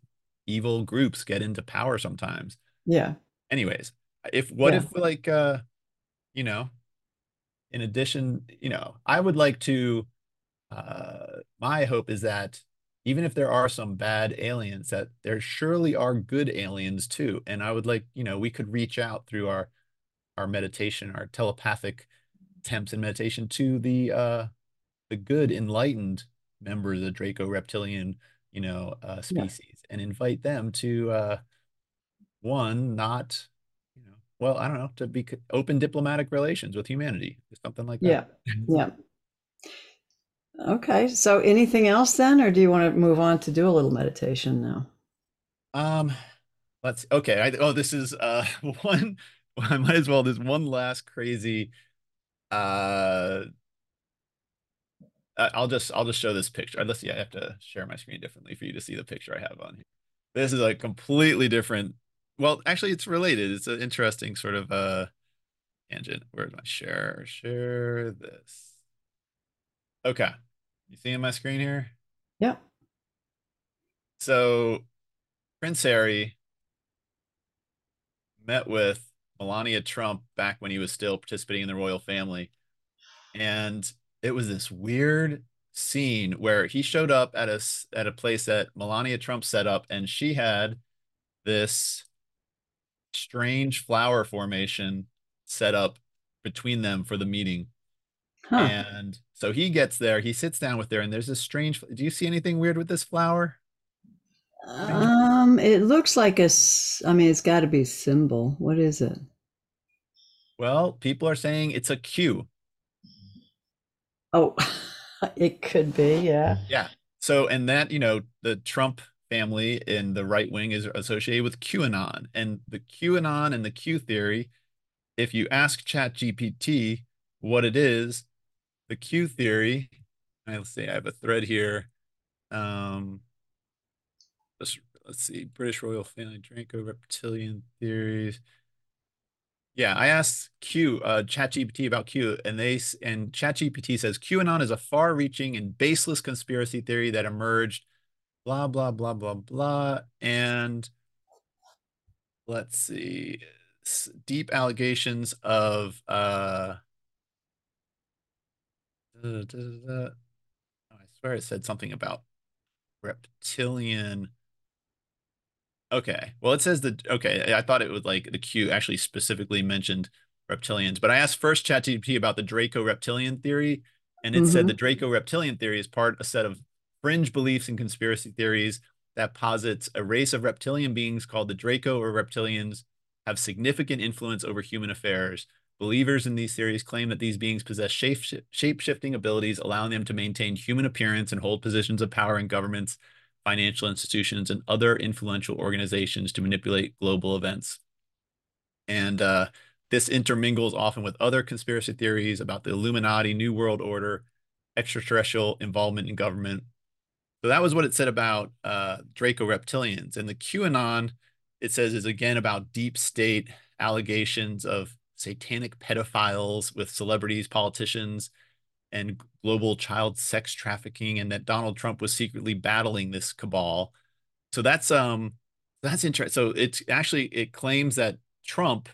evil groups get into power sometimes. Yeah. Anyways, if what Yeah. if like uh, you know, in addition, you know, I would like to. Uh, my hope is that even if there are some bad aliens, that there surely are good aliens too. And I would like, you know, we could reach out through our our meditation, our telepathic attempts in meditation to the uh the good enlightened members of the Draco reptilian, you know, uh Yeah. species and invite them to uh one, not, you know, well, I don't know, to be open diplomatic relations with humanity, something like Yeah. that. Yeah. Yeah. Okay. So anything else then, or do you want to move on to do a little meditation now? Um, let's okay. I, oh, this is uh one. I might as well. There's one last crazy. Uh, I'll just I'll just show this picture. Let's see. I have to share my screen differently for you to see the picture I have on here. This is a completely different. Well, actually, it's related. It's an interesting sort of uh tangent. Where's my share? Share this. Okay, you seeing my screen here? Yep. So Prince Harry met with Melania Trump back when he was still participating in the royal family. And it was this weird scene where he showed up at a at a place that Melania Trump set up and she had this strange flower formation set up between them for the meeting. Huh. And so he gets there, he sits down with her and there's this strange do you see anything weird with this flower? Um, it looks like a. I mean, it's got to be a symbol. What is it? Well, people are saying it's a Q. Oh, it could be. Yeah. Yeah. So, and that, you know, the Trump family in the right wing is associated with QAnon. And the QAnon and the Q theory if you ask ChatGPT what it is, the Q theory, let's see, I have a thread here. Um, let's, let's see, British royal family, Draco reptilian theories. Yeah, I asked Q, uh, ChatGPT about Q, and they and ChatGPT says QAnon is a far-reaching and baseless conspiracy theory that emerged, blah blah blah blah blah, and let's see, deep allegations of uh, da, da, oh, I swear it said something about reptilian. Okay, well, it says that. Okay, I thought it would like the Q actually specifically mentioned reptilians, but I asked first ChatGPT about the Draco reptilian theory, and it mm-hmm. said the Draco reptilian theory is part a set of fringe beliefs and conspiracy theories that posits a race of reptilian beings called the Draco or reptilians have significant influence over human affairs. Believers in these theories claim that these beings possess shape shifting abilities, allowing them to maintain human appearance and hold positions of power in governments, financial institutions, and other influential organizations to manipulate global events. And uh, this intermingles often with other conspiracy theories about the Illuminati, New World Order, extraterrestrial involvement in government. So that was what it said about uh, Draco reptilians. And the QAnon it says is again about deep state allegations of satanic pedophiles with celebrities, politicians, and global child sex trafficking, and that Donald Trump was secretly battling this cabal. So that's um that's interesting. So it's actually it claims that Trump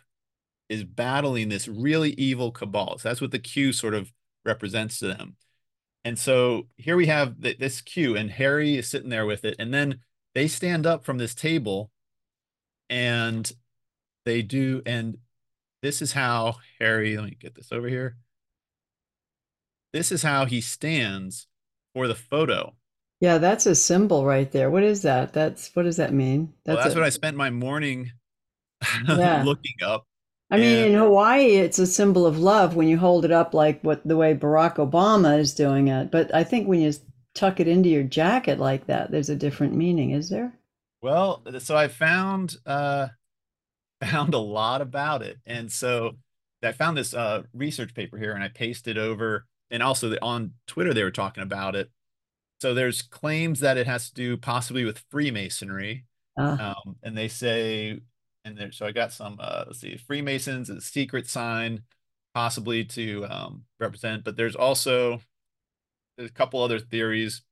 is battling this really evil cabal. So that's what the Q sort of represents to them. And so here we have this Q, and Harry is sitting there with it, and then they stand up from this table and they do and this is how harry let me get this over here. This is how he stands for the photo. Yeah that's a symbol right there. What is that? That's what does that mean? That's, well, that's a, what i spent my morning yeah. looking up i mean and, in hawaii it's a symbol of love when you hold it up like what the way barack obama is doing it. But i think when you tuck it into your jacket like that there's a different meaning is there? Well, so I found uh found a lot about it. And so I found this uh research paper here and I pasted over and also the, on Twitter they were talking about it. So there's claims that it has to do possibly with Freemasonry. Uh. Um, and they say and there so I got some uh let's see Freemasons a secret sign possibly to um represent, but there's also there's a couple other theories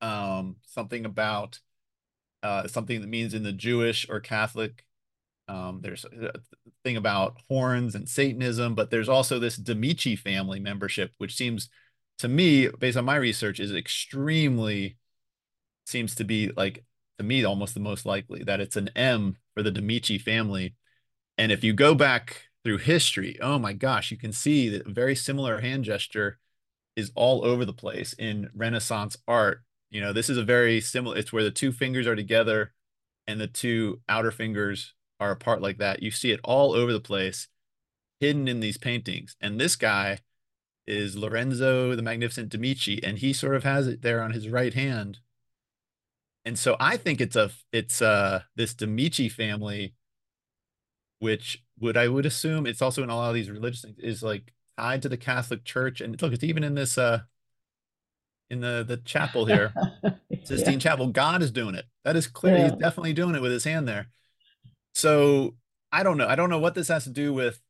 um something about uh, something that means in the Jewish or Catholic. Um, there's a thing about horns and Satanism, but there's also this Demichi family membership, which seems to me, based on my research, is extremely seems to be like to me almost the most likely that it's an M for the Demichi family. And if you go back through history, oh my gosh, you can see that a very similar hand gesture is all over the place in Renaissance art you know, this is a very similar, it's where the two fingers are together and the two outer fingers are apart like that. You see it all over the place, hidden in these paintings. And this guy is Lorenzo the Magnificent Demichi, and he sort of has it there on his right hand. And so I think it's a it's uh this Demichi family, which would I would assume it's also in a lot of these religious things, is like tied to the Catholic Church. And look, it's even in this uh in the the chapel here, Sistine yeah. Chapel. God is doing it. That is clear. Yeah. He's definitely doing it with his hand there. So I don't know. I don't know what this has to do with.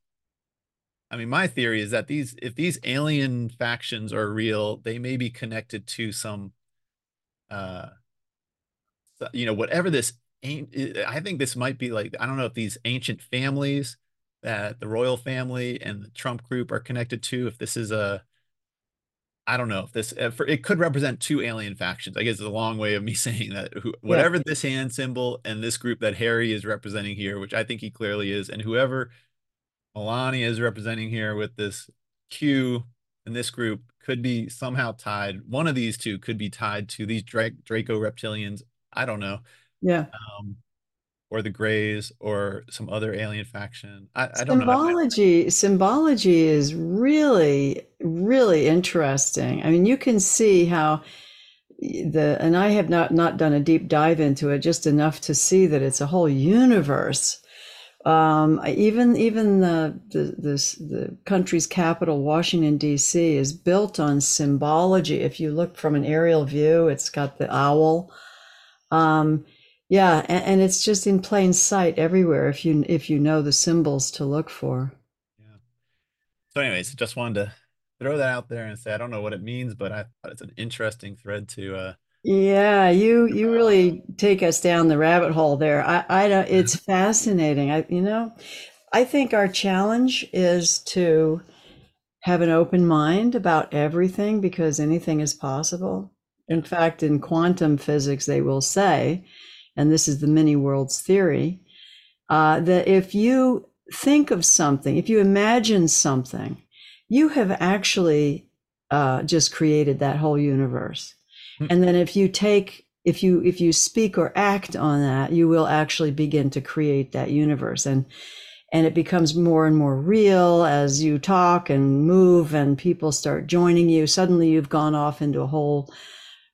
I mean, my theory is that these, if these alien factions are real, they may be connected to some, uh, you know, whatever this. I think this might be like I don't know if these ancient families that the royal family and the Trump group are connected to. If this is a I don't know if this uh, it could represent two alien factions. I guess it's a long way of me saying that who, whatever yeah. this hand symbol and this group that Harry is representing here, which I think he clearly is, and whoever Melania is representing here with this Q and this group could be somehow tied. One of these two could be tied to these Dra- Draco reptilians. I don't know. Yeah. Um, or the Greys or some other alien faction. I, I don't symbology, know. Symbology is really, really interesting. I mean, you can see how the and I have not not done a deep dive into it, just enough to see that it's a whole universe Um, even even the, the the country's capital, Washington D.C., is built on symbology. If you look from an aerial view, it's got the owl. Um, yeah, and, and it's just in plain sight everywhere if you if you know the symbols to look for. Yeah. So, anyways, just wanted to throw that out there and say I don't know what it means, but I thought it's an interesting thread to uh, Yeah, you you really take us down the rabbit hole there. I I don't, it's fascinating. I you know, I think our challenge is to have an open mind about everything because anything is possible. In fact, in quantum physics, they will say, and this is the many worlds theory, uh, that if you think of something, if you imagine something, you have actually uh, just created that whole universe. And then if you take if you if you speak or act on that, you will actually begin to create that universe. And and it becomes more and more real as you talk and move and people start joining you. Suddenly you've gone off into a whole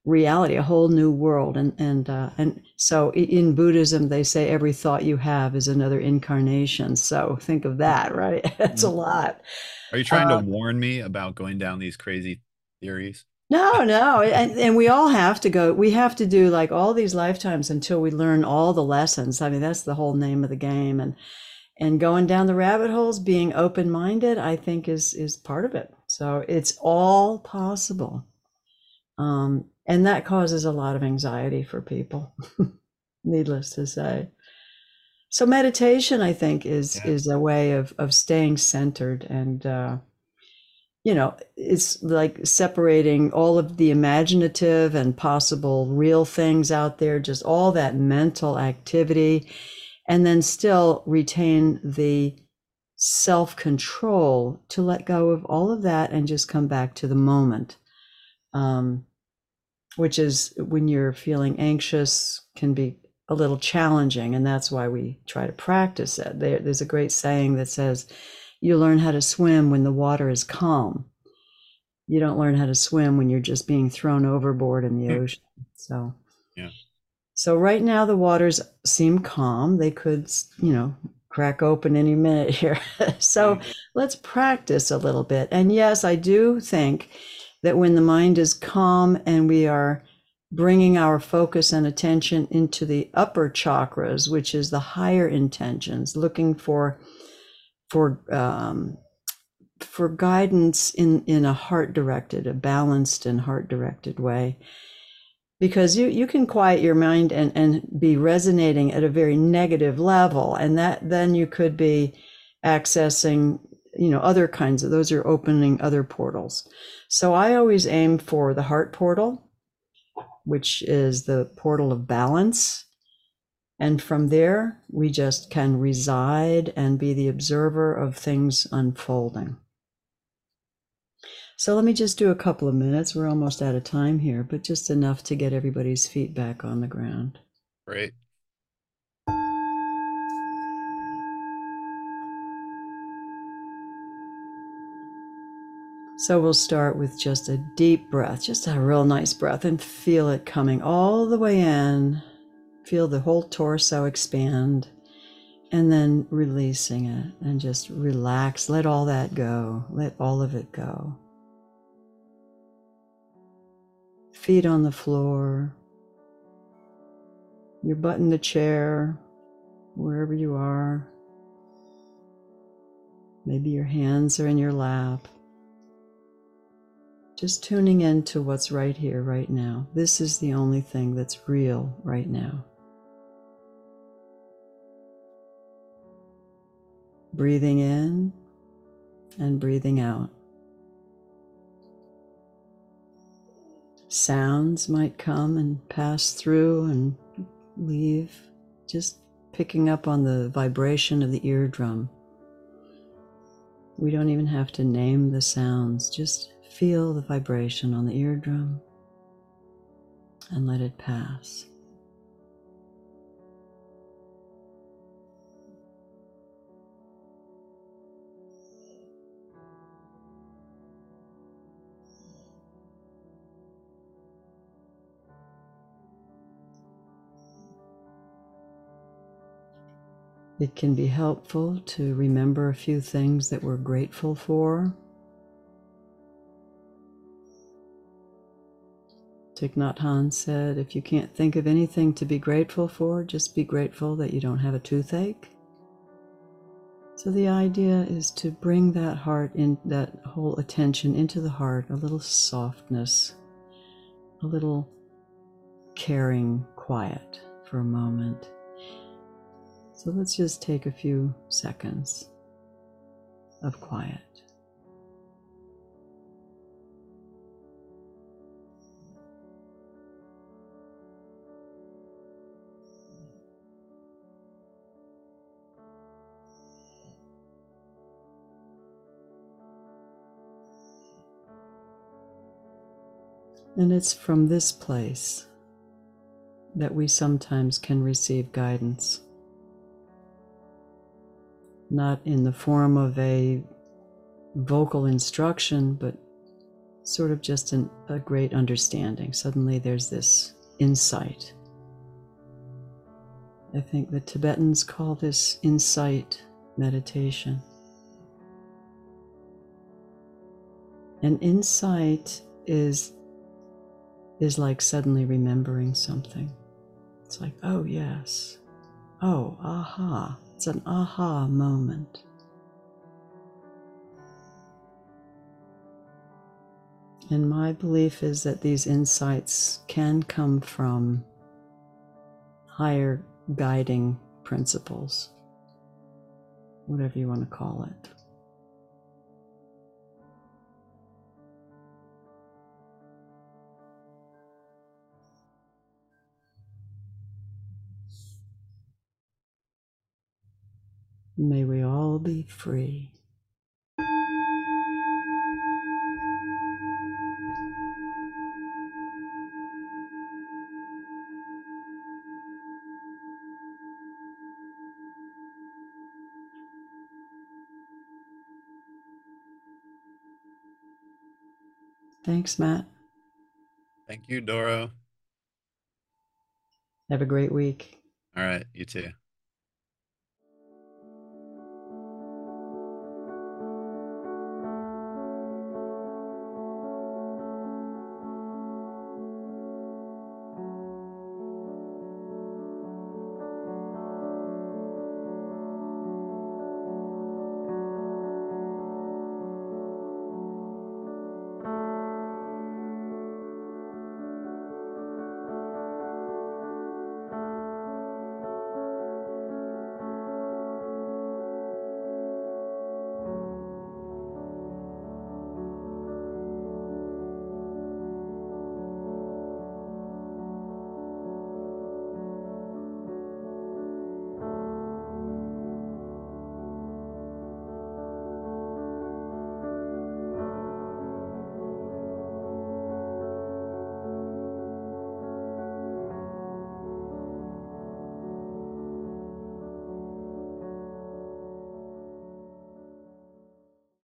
reality, a whole new world. And and uh, and so in Buddhism they say every thought you have is another incarnation. So think of that, right? That's a lot. Are you trying Um, to warn me about going down these crazy theories? No, no, and, and we all have to go. We have to do like all these lifetimes until we learn all the lessons. I mean, that's the whole name of the game, and and going down the rabbit holes, being open minded, I think is is part of it. So it's all possible, um, and that causes a lot of anxiety for people. Needless to say. So meditation, I think, is is a way of of staying centered and. Uh, you know, it's like separating all of the imaginative and possible real things out there, just all that mental activity, and then still retain the self control to let go of all of that and just come back to the moment. Um, which is when you're feeling anxious, can be a little challenging. And that's why we try to practice it. There, there's a great saying that says, you learn how to swim when the water is calm. You don't learn how to swim when you're just being thrown overboard in the hmm. ocean. So, Yeah. so right now the waters seem calm. They could, you know, crack open any minute here. so mm-hmm. let's practice a little bit. And yes, I do think that when the mind is calm and we are bringing our focus and attention into the upper chakras, which is the higher intentions, looking for for um, for guidance in in a heart directed, a balanced and heart directed way. Because you you can quiet your mind and and be resonating at a very negative level, and that then you could be accessing you know other kinds of those are opening other portals. So I always aim for the heart portal, which is the portal of balance and from there, we just can reside and be the observer of things unfolding. So let me just do a couple of minutes. We're almost out of time here, but just enough to get everybody's feet back on the ground. Great. So we'll start with just a deep breath, just a real nice breath, and feel it coming all the way in. Feel the whole torso expand, and then releasing it and just relax. Let all that go. Let all of it go. Feet on the floor, your butt in the chair, wherever you are. Maybe your hands are in your lap. Just tuning in to what's right here, right now. This is the only thing that's real right now. Breathing in and breathing out. Sounds might come and pass through and leave, just picking up on the vibration of the eardrum. We don't even have to name the sounds, just feel the vibration on the eardrum and let it pass. It can be helpful to remember a few things that we're grateful for. Thich Nhat Hanh said, if you can't think of anything to be grateful for, just be grateful that you don't have a toothache. So the idea is to bring that heart in, that whole attention into the heart, a little softness, a little caring quiet for a moment. So let's just take a few seconds of quiet. And it's from this place that we sometimes can receive guidance. Not in the form of a vocal instruction, but sort of just an, a great understanding. Suddenly there's this insight. I think the Tibetans call this insight meditation. And insight is is like suddenly remembering something. It's like, oh, yes. Oh, aha. It's an aha moment. And my belief is that these insights can come from higher guiding principles, whatever you want to call it. May we all be free. Thanks, Matt. Thank you, Doro. Have a great week. All right, you too.